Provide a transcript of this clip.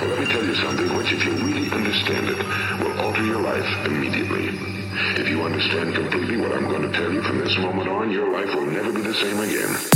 Well, let me tell you something which, if you really understand it, will alter your life immediately. If you understand completely what I'm going to tell you from this moment on, your life will never be the same again.